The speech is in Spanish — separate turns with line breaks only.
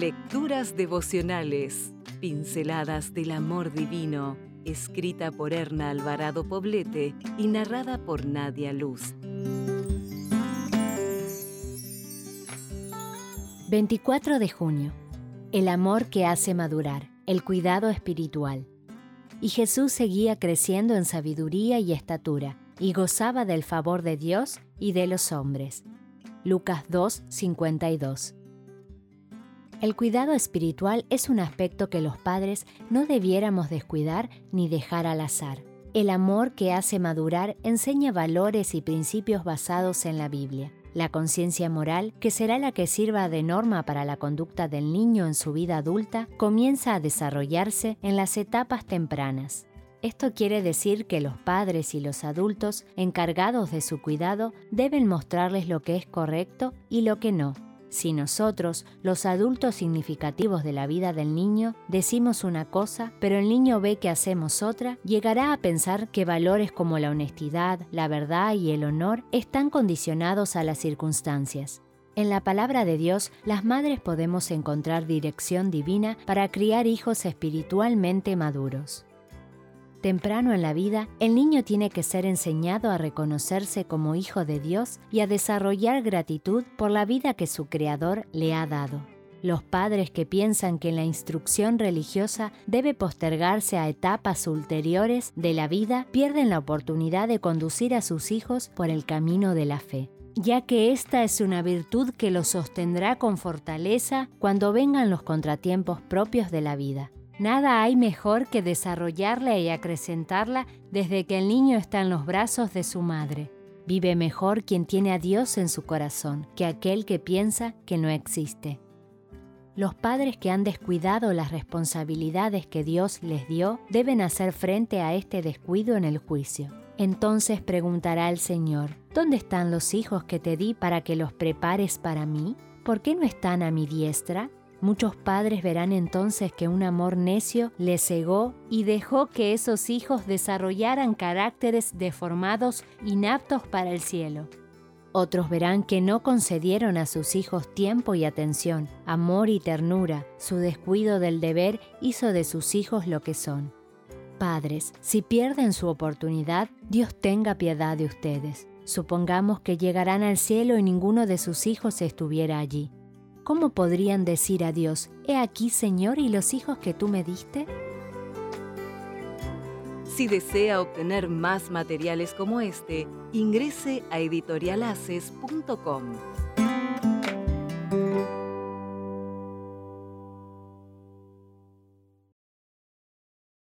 Lecturas devocionales, pinceladas del amor divino, escrita por Erna Alvarado Poblete y narrada por Nadia Luz.
24 de junio. El amor que hace madurar, el cuidado espiritual. Y Jesús seguía creciendo en sabiduría y estatura, y gozaba del favor de Dios y de los hombres. Lucas 2, 52. El cuidado espiritual es un aspecto que los padres no debiéramos descuidar ni dejar al azar. El amor que hace madurar enseña valores y principios basados en la Biblia. La conciencia moral, que será la que sirva de norma para la conducta del niño en su vida adulta, comienza a desarrollarse en las etapas tempranas. Esto quiere decir que los padres y los adultos encargados de su cuidado deben mostrarles lo que es correcto y lo que no, si nosotros, los adultos significativos de la vida del niño, decimos una cosa, pero el niño ve que hacemos otra, llegará a pensar que valores como la honestidad, la verdad y el honor están condicionados a las circunstancias. En la palabra de Dios, las madres podemos encontrar dirección divina para criar hijos espiritualmente maduros. Temprano en la vida, el niño tiene que ser enseñado a reconocerse como hijo de Dios y a desarrollar gratitud por la vida que su Creador le ha dado. Los padres que piensan que la instrucción religiosa debe postergarse a etapas ulteriores de la vida pierden la oportunidad de conducir a sus hijos por el camino de la fe ya que esta es una virtud que los sostendrá con fortaleza cuando vengan los contratiempos propios de la vida. Nada hay mejor que desarrollarla y acrecentarla desde que el niño está en los brazos de su madre. Vive mejor quien tiene a Dios en su corazón que aquel que piensa que no existe. Los padres que han descuidado las responsabilidades que Dios les dio deben hacer frente a este descuido en el juicio. Entonces preguntará el Señor, ¿dónde están los hijos que te di para que los prepares para mí? ¿Por qué no están a mi diestra? Muchos padres verán entonces que un amor necio les cegó y dejó que esos hijos desarrollaran caracteres deformados, inaptos para el cielo. Otros verán que no concedieron a sus hijos tiempo y atención, amor y ternura. Su descuido del deber hizo de sus hijos lo que son. Padres, si pierden su oportunidad, Dios tenga piedad de ustedes. Supongamos que llegarán al cielo y ninguno de sus hijos estuviera allí. ¿Cómo podrían decir a Dios, He aquí Señor y los hijos que tú me diste?
Si desea obtener más materiales como este, ingrese a editorialaces.com.